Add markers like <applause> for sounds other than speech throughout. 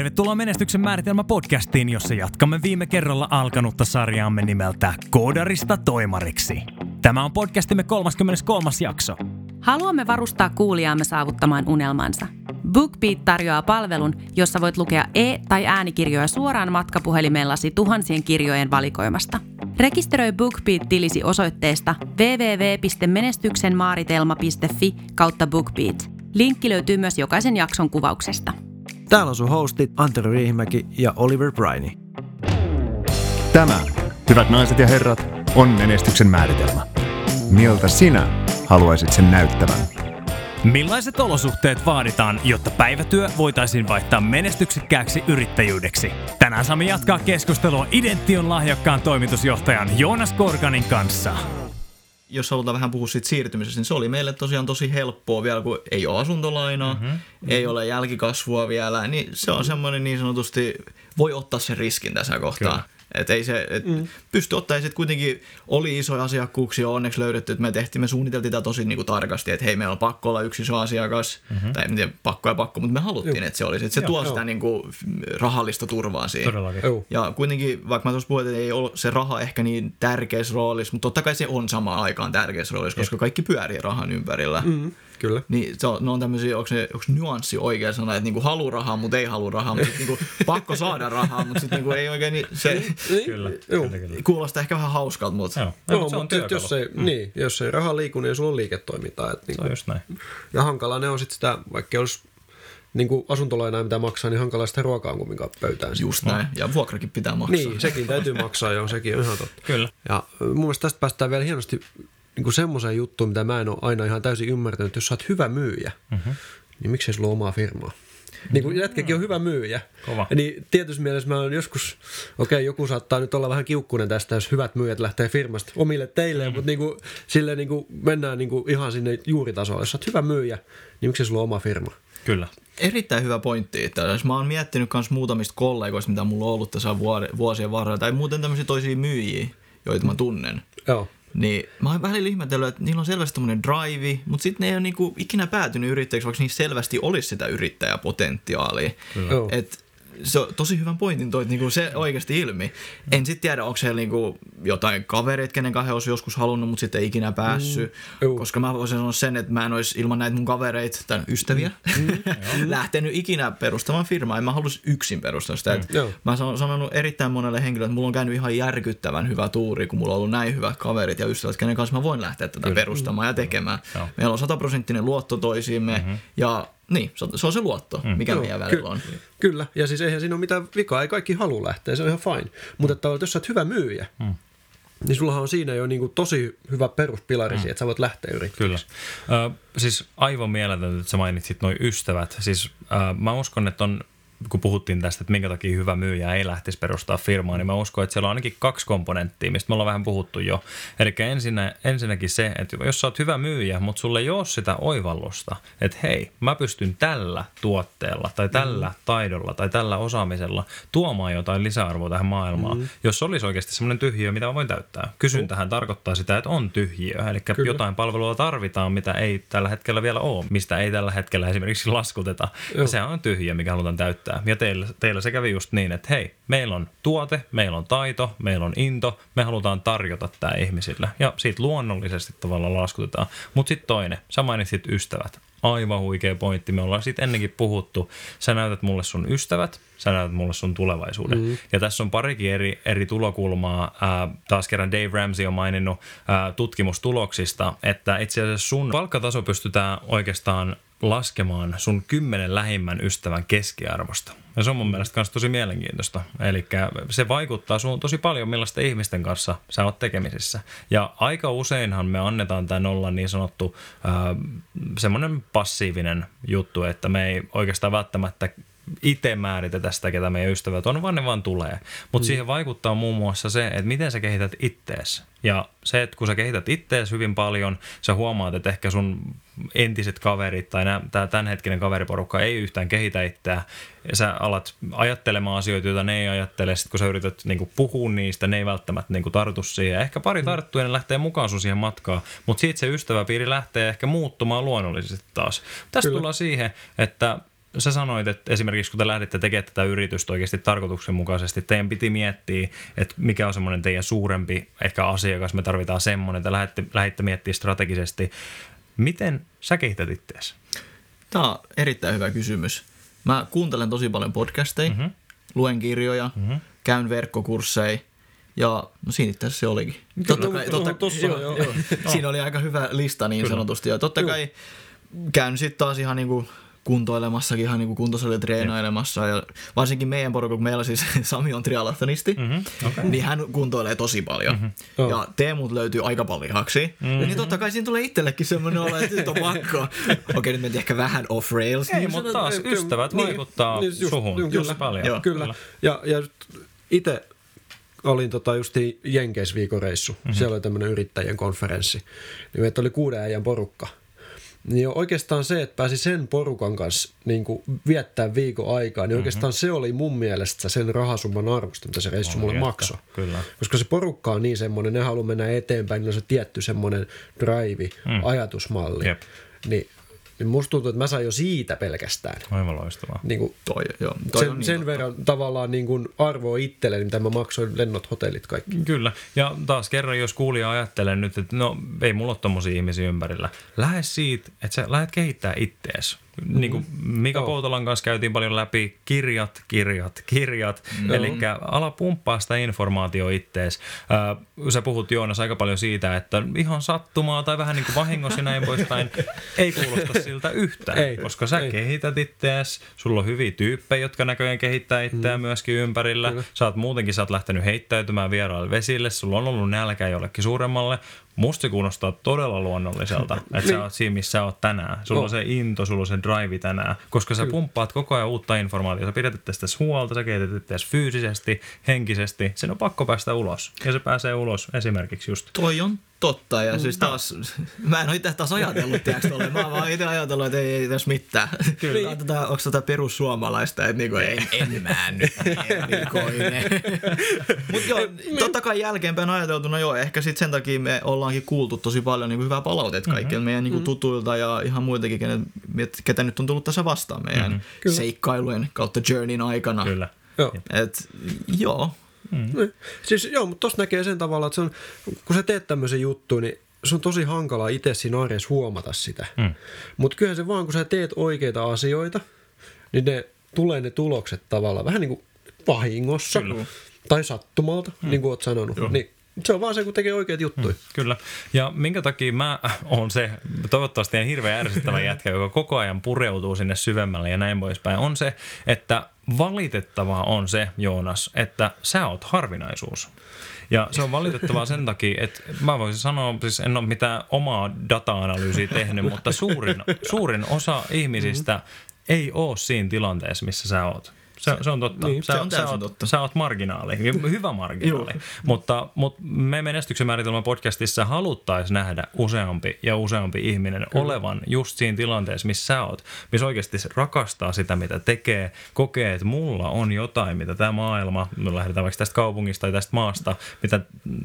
Tervetuloa Menestyksen määritelmä podcastiin, jossa jatkamme viime kerralla alkanutta sarjaamme nimeltä Koodarista toimariksi. Tämä on podcastimme 33. jakso. Haluamme varustaa kuulijaamme saavuttamaan unelmansa. BookBeat tarjoaa palvelun, jossa voit lukea e- tai äänikirjoja suoraan matkapuhelimellasi tuhansien kirjojen valikoimasta. Rekisteröi BookBeat-tilisi osoitteesta www.menestyksenmaaritelma.fi kautta BookBeat. Linkki löytyy myös jokaisen jakson kuvauksesta. Täällä on sun hostit Antero Riihimäki ja Oliver Briney. Tämä, hyvät naiset ja herrat, on menestyksen määritelmä. Miltä sinä haluaisit sen näyttävän? Millaiset olosuhteet vaaditaan, jotta päivätyö voitaisiin vaihtaa menestyksekkääksi yrittäjyydeksi? Tänään saamme jatkaa keskustelua Idention lahjakkaan toimitusjohtajan Joonas Korkanin kanssa. Jos halutaan vähän puhua siitä siirtymisestä, niin se oli meille tosiaan tosi helppoa vielä, kun ei ole asuntolainaa, mm-hmm. ei ole jälkikasvua vielä, niin se on semmoinen niin sanotusti, voi ottaa sen riskin tässä kohtaa. Kyllä. Et ei se, et mm. pysty ottaa, ja sitten kuitenkin oli isoja asiakkuuksia onneksi löydetty, että me tehtiin, me suunniteltiin tätä tosi niinku tarkasti, että hei, meillä on pakko olla yksi iso asiakas, mm-hmm. tai en tiedä, pakko ja pakko, mutta me haluttiin, Juh. että se olisi, että se Joo, tuo sitä niinku rahallista turvaa siihen. Todellakin. Ja kuitenkin, vaikka mä tuossa puhuin, että ei ole se raha ehkä niin tärkeässä roolissa, mutta totta kai se on samaan aikaan tärkeässä roolissa, koska kaikki pyörii rahan ympärillä. Mm, kyllä. Niin se on, ne on tämmöisiä, onko, se, onko nyanssi oikea sana, että niinku halu rahaa, mutta ei halu rahaa, mutta niinku <laughs> pakko saada rahaa, mutta sitten niinku ei oikein, niin se Kyllä. Joo. kyllä, kyllä. kuulostaa ehkä vähän hauskalta, mutta Joo, Joo, no, se on mutta työkalu. jos ei, mm. niin, jos ei raha liiku, niin sulla on liiketoimintaa. Et Se niinku, on just näin. ja hankala ne on sitten sitä, vaikka olisi niin kuin asuntolainaa mitä maksaa, niin hankala sitä ruokaa on kumminkaan pöytään. just näin. Ja vuokrakin pitää maksaa. Niin, sekin täytyy maksaa, joo, sekin on ihan totta. Kyllä. Ja mun mielestä tästä päästään vielä hienosti niin kuin semmoiseen juttuun, mitä mä en ole aina ihan täysin ymmärtänyt, että jos sä oot hyvä myyjä, mm-hmm. niin miksei sulla ole omaa firmaa? Niin kuin jätkäkin on hyvä myyjä. Kova. Niin tietysti mielessä mä oon joskus, okei okay, joku saattaa nyt olla vähän kiukkunen tästä, jos hyvät myyjät lähtee firmasta omille teille, mm. mutta niin kuin, sille niin kuin mennään niin kuin ihan sinne juuritasolle. Jos sä oot hyvä myyjä, niin miksei sulla ole oma firma? Kyllä. Erittäin hyvä pointti. Että jos mä oon miettinyt myös muutamista kollegoista, mitä mulla on ollut tässä vuosien varrella, tai muuten tämmöisiä toisia myyjiä, joita mä tunnen. Joo. Niin mä oon välillä ihmetellyt, että niillä on selvästi tämmöinen drive, mutta sitten ne ei ole niinku ikinä päätynyt yrittäjäksi, vaikka niissä selvästi olisi sitä yrittäjäpotentiaalia. Joo. Et se on tosi hyvän pointin toit niinku se oikeasti ilmi. En sitten tiedä, onko siellä niinku jotain kavereita, kenen kanssa he olisi joskus halunnut, mutta sitten ei ikinä päässyt. Mm, Juu. koska mä voisin sanoa sen, että mä en olisi ilman näitä mun kavereita tai ystäviä mm, <laughs> lähtenyt ikinä perustamaan firmaa. En mä halus yksin perustaa sitä. Et Joo. Mä oon sanonut erittäin monelle henkilölle, että mulla on käynyt ihan järkyttävän hyvä tuuri, kun mulla on ollut näin hyvät kaverit ja ystävät, kenen kanssa mä voin lähteä tätä perustamaan ja tekemään. Joo. Meillä on sataprosenttinen luotto toisiimme mm-hmm. ja niin, se on- se on se luotto, mm. mikä Joo, meidän välillä ky- on. Kyllä, ja siis eihän siinä ole mitään vikaa, ei kaikki halua lähteä, se on ihan fine. Mutta että jos sä oot hyvä myyjä, mm. niin sullahan on siinä jo niinku tosi hyvä peruspilari mm. että sä voit lähteä yrittämään. Kyllä. Ö, siis aivan mieletöntä, että sä mainitsit noin ystävät. Siis ö, mä uskon, että on kun puhuttiin tästä, että minkä takia hyvä myyjä ei lähtisi perustaa firmaa, niin mä uskon, että siellä on ainakin kaksi komponenttia, mistä me ollaan vähän puhuttu jo. Eli ensinnä, ensinnäkin se, että jos sä oot hyvä myyjä, mutta sulle ei ole sitä oivallusta, että hei, mä pystyn tällä tuotteella tai tällä mm. taidolla tai tällä osaamisella tuomaan jotain lisäarvoa tähän maailmaan. Mm. Jos olisi oikeasti semmoinen tyhjiö, mitä mä voin täyttää. Kysyntähän mm. tarkoittaa sitä, että on tyhjiö, eli Kyllä. jotain palvelua tarvitaan, mitä ei tällä hetkellä vielä ole, mistä ei tällä hetkellä esimerkiksi laskuteta. Se on tyhjiö, mikä halutaan täyttää. Ja teillä, teillä se kävi just niin, että hei, meillä on tuote, meillä on taito, meillä on into, me halutaan tarjota tämä ihmisille. Ja siitä luonnollisesti tavallaan laskutetaan. Mutta sitten toinen, sä mainitsit ystävät. Aivan huikea pointti. Me ollaan siitä ennenkin puhuttu. Sä näytät mulle sun ystävät, sä näytät mulle sun tulevaisuuden. Mm. Ja tässä on parikin eri, eri tulokulmaa. Ää, taas kerran Dave Ramsey on maininnut ää, tutkimustuloksista, että itse asiassa sun palkkataso pystytään oikeastaan laskemaan sun kymmenen lähimmän ystävän keskiarvosta. Ja se on mun mielestä myös tosi mielenkiintoista. Eli se vaikuttaa sun tosi paljon, millaisten ihmisten kanssa sä oot tekemisissä. Ja aika useinhan me annetaan tämän olla niin sanottu ää, semmoinen passiivinen juttu, että me ei oikeastaan välttämättä itse määritetä sitä, ketä meidän ystävät on, vaan ne vaan tulee. Mutta mm. siihen vaikuttaa muun muassa se, että miten sä kehität ittees. Ja se, että kun sä kehität ittees hyvin paljon, sä huomaat, että ehkä sun entiset kaverit tai tämä tämänhetkinen kaveriporukka ei yhtään kehitä itseä. Sä alat ajattelemaan asioita, joita ne ei ajattele. Sitten kun sä yrität niinku puhua niistä, ne ei välttämättä niinku tartu siihen. Ehkä pari tarttuu ja ne lähtee mukaan sun siihen matkaan. Mutta siitä se ystäväpiiri lähtee ehkä muuttumaan luonnollisesti taas. Tästä Kyllä. tullaan siihen, että sä sanoit, että esimerkiksi kun te lähditte tekemään tätä yritystä oikeasti tarkoituksenmukaisesti, teidän piti miettiä, että mikä on semmoinen teidän suurempi ehkä asiakas, me tarvitaan semmoinen, te lähditte, lähditte miettimään strategisesti. Miten sä kehität itseäsi? Tämä on erittäin hyvä kysymys. Mä kuuntelen tosi paljon podcasteja, mm-hmm. luen kirjoja, mm-hmm. käyn verkkokursseja ja no siinä itse asiassa se olikin. Totta kai, totta, tossa, joo, joo. joo. Siinä oli aika hyvä lista niin Kyllä. sanotusti. Ja totta kai käyn sitten taas ihan niinku kuntoilemassakin, ihan niinku kuntosalilla treenailemassa. Ja varsinkin meidän porukka, kun meillä siis <laughs> Sami on trialathonisti, mm-hmm. okay. niin hän kuntoilee tosi paljon. Mm-hmm. Ja Teemut löytyy aika paljon lihaksia. Mm-hmm. Niin totta kai siinä tulee itsellekin semmoinen olo, että nyt on pakko. <laughs> Okei, okay, nyt mentiin ehkä vähän off rails. Ei, niin mutta taas että- ystävät niin, vaikuttaa niin, just- suhun niin, just kyllä. paljon. Joo. Kyllä. Ja, ja itse olin tota justi Jenkeissä viikoreissu. Mm-hmm. Siellä oli tämmöinen yrittäjien konferenssi. Niin meitä oli kuuden äijän porukka. Niin oikeastaan se, että pääsi sen porukan kanssa niin kuin viettää viikon aikaa, niin oikeastaan se oli mun mielestä sen rahasumman arvosta, mitä se reissu Oli mulle maksoi. kyllä. Koska se porukka on niin semmoinen, ne haluaa mennä eteenpäin, niin on se tietty semmoinen drive, mm. ajatusmalli. Jep. Niin, niin musta tuntuu, että mä sain jo siitä pelkästään. Aivan loistavaa. Niin kuin Toi, joo, toi sen, on niin sen totta. verran tavallaan niin kuin arvoa itselleni, mitä mä maksoin lennot, hotellit, kaikki. Kyllä. Ja taas kerran, jos kuulija ajattelee nyt, että no ei mulla ole tommosia ihmisiä ympärillä. Lähde siitä, että sä lähdet kehittää ittees. Niin kuin Mika. Poutolan kanssa käytiin paljon läpi kirjat, kirjat, kirjat. Mm-hmm. Eli ala pumppaa sitä informaatiota ittees. Äh, sä puhut Joonas aika paljon siitä, että ihan sattumaa tai vähän niin kuin vahingossa näin poispäin. <laughs> Ei kuulosta siltä yhtään, Ei, koska sä ei. kehität ittees. Sulla on hyviä tyyppejä, jotka näköjään kehittää itseään mm. myöskin ympärillä. Kyllä. Sä oot muutenkin, sä oot lähtenyt heittäytymään vieraille vesille, sulla on ollut nälkä jollekin suuremmalle. Musta kuulostaa todella luonnolliselta, <laughs> että sä oot siinä, missä sä oot tänään. Sulla on On. se into, sulla on se drive tänään, koska sä pumppaat koko ajan uutta informaatiota. Sä pidät tästä huolta, sä kehität itseäsi fyysisesti, henkisesti. Sen on pakko päästä ulos. Ja se pääsee ulos esimerkiksi just. Toi on totta, ja siis taas, <laughs> mä en ole itse taas ajatellut, tiedätkö, tolle. mä oon vaan itse ajatellut, että ei, ei tässä mitään. <laughs> Kyllä. Tätä, onko tätä perussuomalaista, että niinku, ei, en mä nyt. Mutta joo, totta kai jälkeenpäin ajateltuna joo, ehkä sitten sen takia me ollaankin kuultu tosi paljon niinku hyvää palautetta kaikille mm-hmm. meidän niinku tutuilta ja ihan muitakin, kenet, ketä nyt on tullut tässä vastaan meidän mm-hmm. seikkailujen kautta journeyn aikana. Kyllä. Joo. Et, joo, Niin. Siis joo, mutta tossa näkee sen tavalla, että se on, kun sä teet tämmöisen juttu, niin se on tosi hankalaa itse siinä arjessa huomata sitä. Mm. Mutta kyllähän se vaan, kun sä teet oikeita asioita, niin ne tulee ne tulokset tavallaan vähän niin kuin vahingossa Kyllä. tai sattumalta, mm. niin kuin oot sanonut. Niin se on vaan se, kun tekee oikeita juttuja. Mm. Kyllä. Ja minkä takia mä oon se, toivottavasti en hirveän ärsyttävä jätkä, joka koko ajan pureutuu sinne syvemmälle ja näin poispäin, on se, että valitettavaa on se, Joonas, että sä oot harvinaisuus. Ja se on valitettavaa sen takia, että mä voisin sanoa, siis en ole mitään omaa data-analyysiä tehnyt, mutta suurin, suurin osa ihmisistä ei ole siinä tilanteessa, missä sä oot. Se, se on totta. niin, sä, se on sä, oot, totta. sä oot marginaali, hyvä marginaali. mutta, mutta me menestyksen määritelmä podcastissa haluttaisiin nähdä useampi ja useampi ihminen Kyllä. olevan just siinä tilanteessa, missä sä oot. Missä oikeasti rakastaa sitä, mitä tekee, kokee, että mulla on jotain, mitä tämä maailma, me lähdetään vaikka tästä kaupungista tai tästä maasta, mitä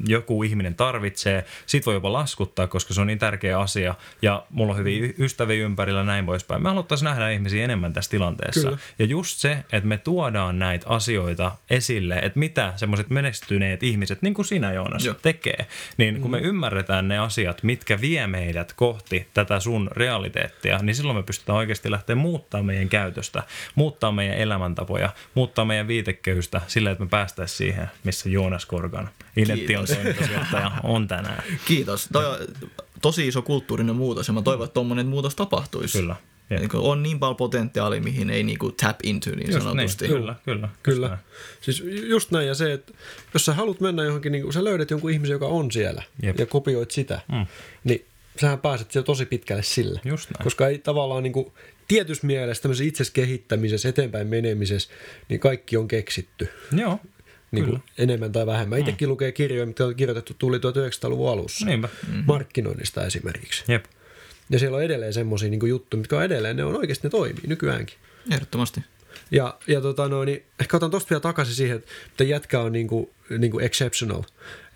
joku ihminen tarvitsee. Siitä voi jopa laskuttaa, koska se on niin tärkeä asia. Ja mulla on hyviä ystäviä ympärillä näin poispäin. Me haluttaisiin nähdä ihmisiä enemmän tässä tilanteessa. Kyllä. Ja just se, että me tuodaan näitä asioita esille, että mitä semmoiset menestyneet ihmiset, niin kuin sinä Joonas, Joo. tekee, niin kun me ymmärretään ne asiat, mitkä vie meidät kohti tätä sun realiteettia, niin silloin me pystytään oikeasti lähteä muuttaa meidän käytöstä, muuttaa meidän elämäntapoja, muuttaa meidän viitekehystä sillä, että me päästäisiin siihen, missä Joonas Korgan, Inetti on Kiitos. toimitusjohtaja, on tänään. Kiitos. Toi on tosi iso kulttuurinen muutos ja mä toivon, että tommonen muutos tapahtuisi. Kyllä. Jep. Niin on niin paljon potentiaalia, mihin ei niinku tap into niin Just sanotusti. Niin, kyllä, kyllä. Kyllä. näin. Siis just näin, ja se, että jos sä haluat mennä johonkin, niin kun sä löydät jonkun ihmisen, joka on siellä, Jep. ja kopioit sitä, Mm. niin sähän pääset siellä tosi pitkälle sillä. Just näin. Koska ei tavallaan niin kuin, tietyssä mielessä tämmöisessä itses kehittämisessä, eteenpäin menemisessä, niin kaikki on keksitty. Joo, Niin kuin enemmän tai vähemmän. Itsekin lukee kirjoja, mitä on kirjoitettu tuli 1900-luvun alussa. niinpä. Markkinoinnista esimerkiksi. Jep. Ja siellä on edelleen semmoisia niin juttuja, mitkä on edelleen, ne on oikeasti ne toimii nykyäänkin. Ehdottomasti. Ja, ja tota noin, niin ehkä otan tosta vielä takaisin siihen, että jätkä on niinku, niinku exceptional.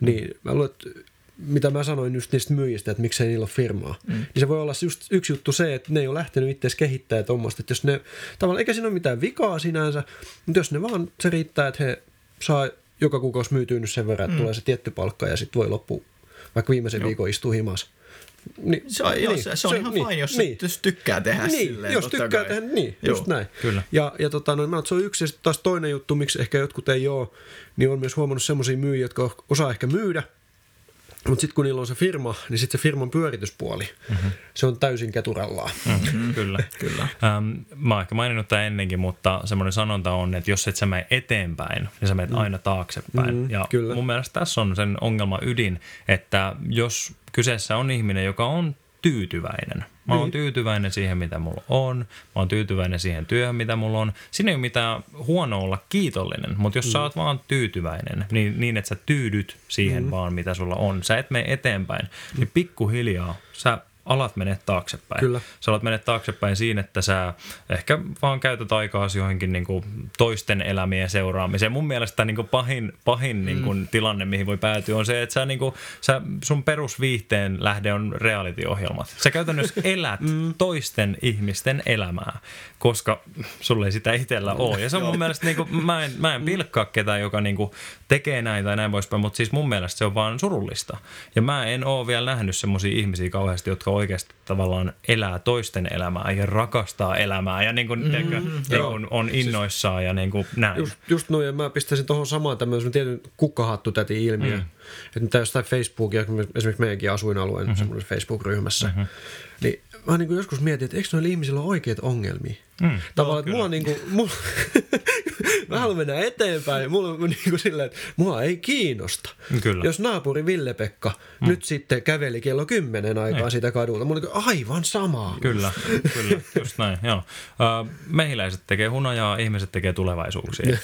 Niin mä luulen, että mitä mä sanoin just niistä myyjistä, että miksei niillä ole firmaa, mm. niin se voi olla just yksi juttu se, että ne ei ole lähtenyt itse kehittämään tuommoista, että jos ne, tavallaan eikä siinä ole mitään vikaa sinänsä, mutta jos ne vaan, se riittää, että he saa joka kuukausi myytyy nyt sen verran, että mm. tulee se tietty palkka ja sitten voi loppu, vaikka viimeisen Joo. viikon istuu himassa. Niin, se on, niin, se, se on se, ihan niin, fine, jos, niin. jos tykkää tehdä niin, silleen. Jos tykkää kai. tehdä, niin, Joo. just näin. Kyllä. Ja, ja tota, no, mä se on yksi, ja taas toinen juttu, miksi ehkä jotkut ei ole, niin on myös huomannut semmoisia myyjiä, jotka osaa ehkä myydä, mutta sitten kun niillä on se firma, niin sitten se firman pyörityspuoli, mm-hmm. se on täysin keturallaan. Mm-hmm. kyllä, <laughs> kyllä. Ähm, mä oon ehkä maininnut tämän ennenkin, mutta semmoinen sanonta on, että jos et sä mene eteenpäin, niin sä menet mm. aina taaksepäin. Mm-hmm, ja kyllä. mun mielestä tässä on sen ongelma ydin, että jos kyseessä on ihminen, joka on tyytyväinen. Mä oon niin. tyytyväinen siihen, mitä mulla on. Mä oon tyytyväinen siihen työhön, mitä mulla on. Siinä ei ole mitään huonoa olla kiitollinen, mutta jos mm. sä oot vaan tyytyväinen, niin, niin että sä tyydyt siihen mm. vaan, mitä sulla on. Sä et mene eteenpäin, niin pikkuhiljaa sä alat mene taaksepäin. Kyllä. Sä alat mene taaksepäin siinä, että sä ehkä vaan käytät aikaa johonkin niin kuin toisten elämien seuraamiseen. Mun mielestä niin kuin pahin, pahin mm. niin kuin tilanne, mihin voi päätyä, on se, että sä, niin kuin, sä, sun perusviihteen lähde on reality-ohjelmat. Sä käytännössä <laughs> elät mm. toisten ihmisten elämää, koska sulle ei sitä itsellä ole. Ja se on mun mielestä, niin kuin, mä, en, mä en pilkkaa ketään, joka niin kuin tekee näin tai näin poispäin, mutta siis mun mielestä se on vaan surullista. Ja mä en ole vielä nähnyt semmoisia ihmisiä kauheasti, jotka oikeasti tavallaan elää toisten elämää ja rakastaa elämää ja niin kuin, mm, teikö, niin kuin on siis innoissaan siis, ja niin kuin näin. Just, just noin, ja mä pistäisin tuohon samaan tämmöisen tietyn kukkahattu täti ilmiö. Mm. Että mitä jostain Facebookia, esimerkiksi meidänkin asuinalueen mm-hmm. semmoisessa Facebook-ryhmässä, mm-hmm. niin mä niin kuin joskus mietin, että eikö noilla ihmisillä ole oikeita ongelmia? Mm, Tavallaan, että mulla on niin kuin, mulla, mä haluan mennä eteenpäin. Mulla on niin kuin silleen, että mua ei kiinnosta. Kyllä. Jos naapuri Ville-Pekka mm. nyt sitten käveli kello kymmenen aikaa ei. sitä kadulta, mulla on niin aivan samaa. Kyllä, kyllä, just näin, joo. Mehiläiset tekee hunajaa, ihmiset tekee tulevaisuuksia. <laughs>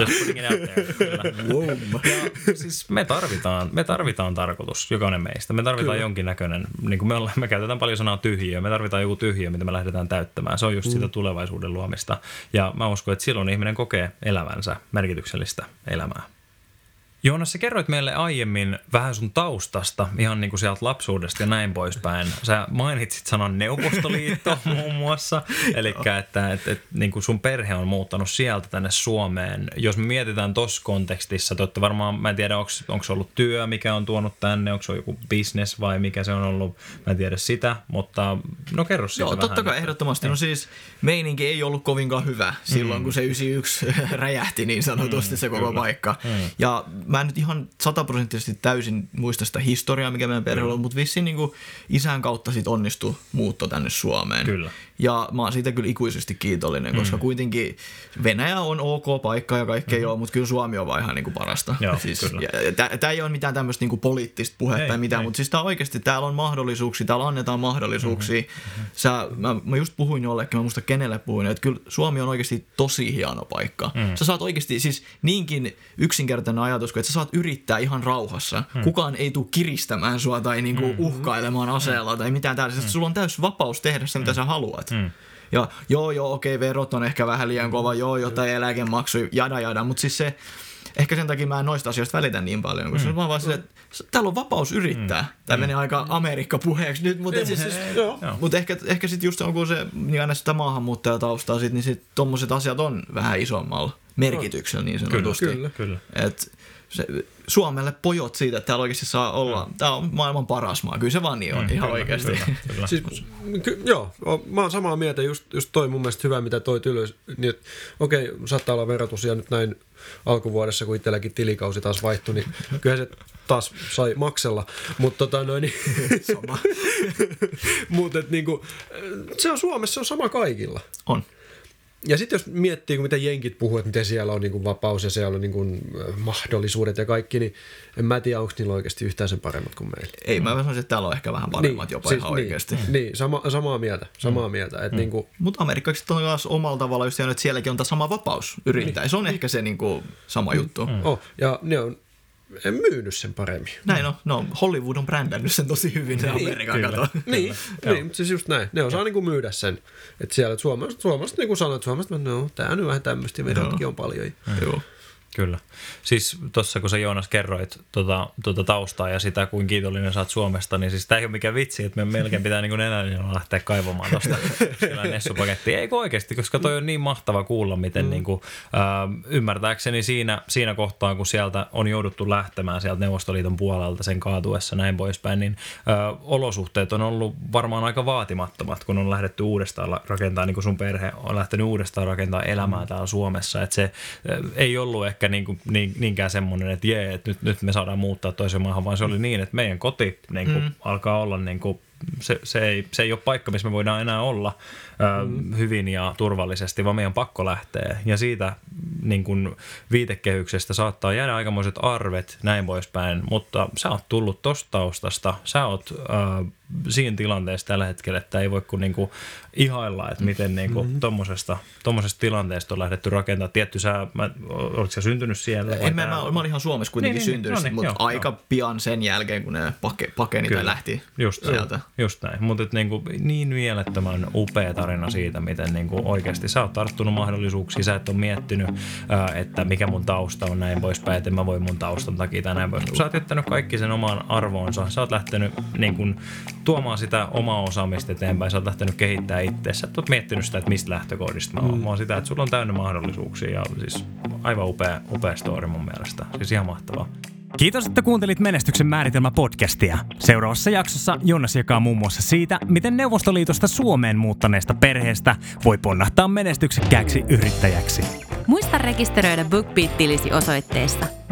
Just putting it out there. Ja, siis me tarvitaan, me tarvitaan tarkoitus, jokainen meistä. Me tarvitaan Kyllä. jonkinnäköinen, niin kuin me, ollaan, me käytetään paljon sanaa tyhjiö, me tarvitaan joku tyhjiö, mitä me lähdetään täyttämään. Se on just mm. sitä tulevaisuuden luomista. Ja mä uskon, että silloin ihminen kokee elävänsä merkityksellistä elämää. Joonas, sä kerroit meille aiemmin vähän sun taustasta, ihan niin kuin sieltä lapsuudesta ja näin poispäin. Sä mainitsit sanan Neuvostoliitto <laughs> muun muassa, eli että, että, että niin kuin sun perhe on muuttanut sieltä tänne Suomeen. Jos me mietitään tuossa kontekstissa, te varmaan, mä en tiedä, onko se ollut työ, mikä on tuonut tänne, onko se joku business vai mikä se on ollut, mä en tiedä sitä, mutta no kerro siitä Joo, totta kai ehdottomasti. No siis meininki ei ollut kovinkaan hyvä silloin, mm. kun se 91 <laughs> räjähti niin sanotusti mm, se koko kyllä. paikka. Mm. Ja mä en nyt ihan sataprosenttisesti täysin muista sitä historiaa, mikä meidän perheellä on, mutta vissiin niin isän kautta sit onnistui muutto tänne Suomeen. Kyllä. Ja mä oon siitä kyllä ikuisesti kiitollinen, koska mm. kuitenkin Venäjä on ok paikka ja kaikkea mm. joo, mutta kyllä Suomi on vaan ihan niin kuin parasta. Joo, siis, Tämä ei ole mitään tämmöistä niin poliittista puhetta ei, tai mitään, ei. mutta siis tää oikeasti täällä on mahdollisuuksia, täällä annetaan mahdollisuuksia. Mm-hmm. Sä, mä, mä just puhuin jollekin, mä muista kenelle puhuin, että kyllä Suomi on oikeasti tosi hieno paikka. Mm. Sä saat oikeasti siis niinkin yksinkertainen ajatus, että sä saat yrittää ihan rauhassa. Mm. Kukaan ei tule kiristämään sua tai niinku mm. uhkailemaan aseella mm. tai mitään tällaista. Mm. Sulla on täys vapaus tehdä se, mitä mm. sä haluat. Mm. Ja joo, joo, okei, verot on ehkä vähän liian kova, joo, jotain eläkemaksu, jada, jada, mutta siis se, ehkä sen takia mä en noista asioista välitä niin paljon, koska mm. mä vaan sille, että täällä on vapaus yrittää. Mm. Tämä mm. menee aika Amerikka-puheeksi nyt, mutta, siis, siis, mutta ehkä, ehkä sitten just on, kun se niin aina sitä maahanmuuttajataustaa, sit, niin sitten tommoset asiat on vähän isommalla merkityksellä niin sanotusti. Kyllä, kyllä. Et, se, Suomelle pojot siitä, että täällä oikeasti saa olla, mm. tämä on maailman paras maa, kyllä se vaan niin on mm, ihan kyllä, oikeasti. Kyllä, kyllä. <laughs> Siis, ky, joo, mä oon samaa mieltä, just, just toi mun mielestä hyvä, mitä toi ylös, niin että okei, okay, saattaa olla verotus ja nyt näin alkuvuodessa, kun itselläkin tilikausi taas vaihtui, niin <laughs> kyllä se taas sai maksella, mutta tota noin, niin, <laughs> sama. mutta niinku, se on Suomessa se on sama kaikilla. On ja sitten jos miettii, miten jenkit puhuu, että miten siellä on niin kuin vapaus ja siellä on niin kuin mahdollisuudet ja kaikki, niin en mä tiedä, onko niillä oikeasti yhtään sen paremmat kuin meillä. Ei, mä sanoisin, että täällä on ehkä vähän paremmat niin, jopa siis, ihan niin, oikeasti. Niin, sama, samaa mieltä. Samaa mm. mieltä että mm. niin kuin... Mutta amerikkalaiset on myös omalla tavalla just että sielläkin on tämä sama vapaus yrittää. Niin. Se on ehkä se niin kuin, sama mm. juttu. Mm. Oh, ja ne on en myynyt sen paremmin. Näin on. No, Hollywood on brändännyt sen tosi hyvin, se niin, Amerikan kato. Niin, niin mutta siis just näin. Ne osaa niin kuin myydä sen. Että siellä suomalaiset, suomalaiset niin kuin sanoo, että suomalaiset, no, tää on vähän tämmöistä ja on paljon. Joo. Kyllä. Siis tuossa kun sä Joonas kerroit tuota, tuota taustaa ja sitä, kuin kiitollinen saat Suomesta, niin siis tämä ei ole mikään vitsi, että me melkein pitää niin enää lähteä kaivamaan tuosta <laughs> Nessupaketti. Ei oikeasti, koska toi on niin mahtava kuulla, miten mm. niin kuin, äh, ymmärtääkseni siinä, siinä kohtaa, kun sieltä on jouduttu lähtemään sieltä Neuvostoliiton puolelta sen kaatuessa näin poispäin, niin äh, olosuhteet on ollut varmaan aika vaatimattomat, kun on lähdetty uudestaan rakentamaan, niin kuin sun perhe on lähtenyt uudestaan rakentamaan elämää mm. täällä Suomessa. Että se äh, ei ollut ehkä niin kuin, niin, niinkään semmoinen, että jee, että nyt, nyt me saadaan muuttaa toiseen maahan, vaan se oli niin, että meidän koti niin kuin, mm. alkaa olla niin kuin, se, se, ei, se ei ole paikka, missä me voidaan enää olla mm. hyvin ja turvallisesti, vaan meidän pakko lähteä. Ja siitä niin kuin viitekehyksestä saattaa jäädä aikamoiset arvet, näin poispäin, mutta sä oot tullut tosta taustasta, sä oot äh, siinä tilanteessa tällä hetkellä, että ei voi kuin niinku ihailla, että miten niinku mm-hmm. tommosesta, tommosesta tilanteesta on lähdetty rakentamaan. Tietty sä, mä, oletko sä syntynyt siellä? En mä, mä, mä olin ihan Suomessa kuitenkin niin, niin, syntynyt, niin, no niin, mutta joo, aika joo. pian sen jälkeen, kun ne pake, pakeni tai lähti just, sieltä. Just näin, mutta niinku, niin mielettömän upea tarina siitä, miten niinku oikeasti sä oot tarttunut mahdollisuuksia, sä et ole miettinyt, että mikä mun tausta on näin poispäin, että mä voin mun taustan takia tai näin poispäin. Sä oot jättänyt kaikki sen omaan arvoonsa, sä oot lähtenyt niin kuin, tuomaan sitä omaa osaamista eteenpäin, sä oot lähtenyt kehittää itse. Sä oot miettinyt sitä, että mistä lähtökohdista mä oon, mm. vaan sitä, että sulla on täynnä mahdollisuuksia ja siis aivan upea, upea story mun mielestä. Siis ihan mahtavaa. Kiitos, että kuuntelit Menestyksen määritelmä podcastia. Seuraavassa jaksossa Jonas jakaa muun muassa siitä, miten Neuvostoliitosta Suomeen muuttaneesta perheestä voi ponnahtaa menestyksekkääksi yrittäjäksi. Muista rekisteröidä BookBeat-tilisi osoitteessa